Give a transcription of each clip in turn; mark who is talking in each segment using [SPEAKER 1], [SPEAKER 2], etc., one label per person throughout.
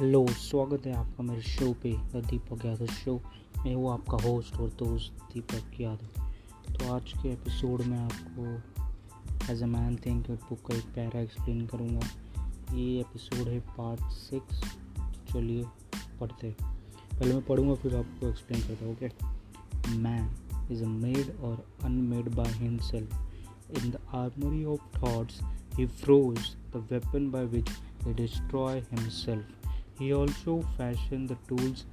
[SPEAKER 1] Hello स्वागत है आपका मेरे शो पे द दीपक यादव शो मैं हूँ आपका होस्ट और दोस्त दीपक यादव। तो आज के एपिसोड में आपको as a man think book का एक पैरा एक्सप्लेन करूँगा। ये एपिसोड है पार्ट सिक्स चलिए, पढ़ते पहले मैं पढ़ूँगा, फिर आपको एक्सप्लेन करता हूँ okay man is a made और unmade by himself in the armoury of thoughts he forge the weapon by which he destroy himself. He also fashioned the tools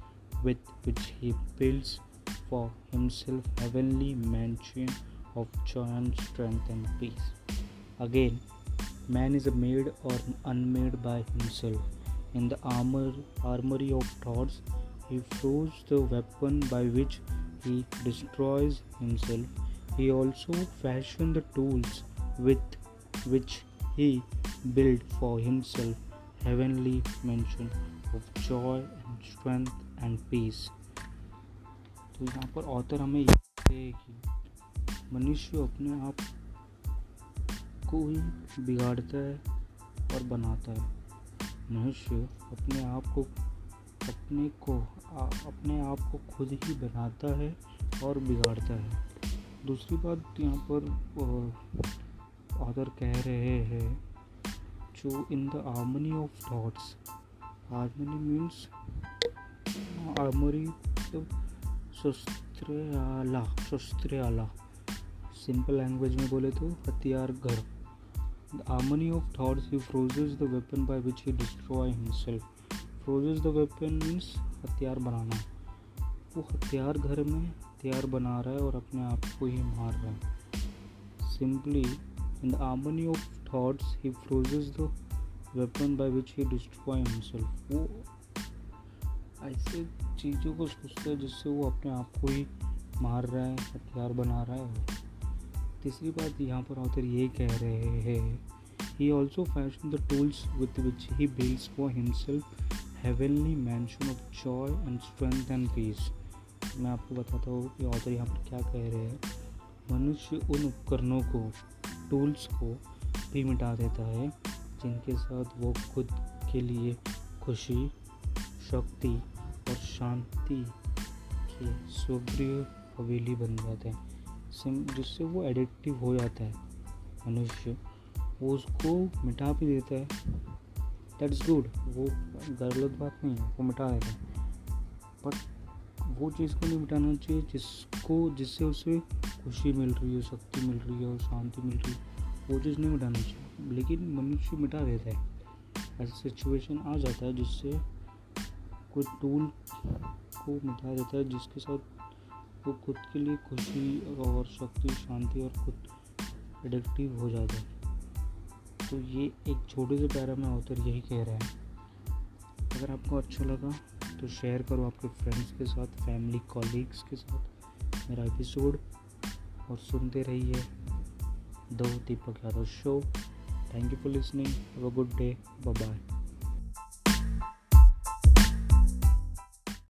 [SPEAKER 1] with which he builds for himself heavenly mansion of joy and strength and peace. Again, man is made or unmade by himself. In the armor armory of thoughts, he forges the weapon by which he destroys himself. He also fashioned the tools with which he built for himself heavenly mansion of joy and strength and peace. तो यहाँ पर author हमें ये कि मनुष्य अपने आप को ही बिगाड़ता है और बनाता है। मनुष्य अपने आप को, अपने को अपने आप को खुद ही बनाता है और बिगाड़ता है। दूसरी बात यहाँ पर ऑथर कह रहे हैं जो in the harmony of thoughts harmony means armoury शस्त्रयाला शस्त्रयाला। सिंपल लैंग्वेज में बोले तो हथियार घर। The harmony of thoughts he forges the weapon by which he destroy himself forges the weapon means हथियार बनाना। वो हथियार घर में हथियार बना रहा है और अपने आप को ही मार रहा है। Simply in the harmony of thoughts he freezes the weapon by which he destroy himself. वो ऐसे चीज़ों को सोचता है जिससे वो अपने आप को ही मार रहा है, हथियार बना रहा है। तीसरी बात यहाँ पर ऑथर ये कह रहे हैं he also fashion the tools with which he builds for himself heavenly mansion of joy and strength and peace मैं आपको बताता हूँ कि ऑथर यहाँ पर क्या कह रहे हैं। मनुष्य उन उपकरणों को टूल्स को भी मिटा देता है। जिनके साथ वो खुद के लिए खुशी, शक्ति और शांति के सुग्रीय हवेली बन जाते हैं। जिससे वो एडिक्टिव हो जाता है, मनुष्य। वो उसको मिटा भी देता है। दैट इज़ गुड वो गलत बात नहीं है, वो मिटा देता है। बट वो चीज़ को नहीं मिटाना चाहिए जिसको, जिससे उसे खुशी मिल रही है, शक्ति मिल रही है और शांति मिल रही है। वो चीज़ नहीं मिटाना चाहिए। लेकिन मनुष्य मिटा देता है। ऐसा सिचुएशन आ जाता है जिससे कोई टूल को मिटा देता है, जिसके साथ वो खुद के लिए खुशी और शक्ति, शांति और खुद एडिक्टिव हो जाता है। तो ये एक छोटे से पैरा में ऑथर यही कह रहे हैं। अगर आपको अच्छा लगा तो शेयर करो आपके फ्रेंड्स के साथ फैमिली कॉलीग्स के साथ। मेरा एपिसोड और सुनते रहिए। The Deepak Yadav show thank you for listening have a good day bye bye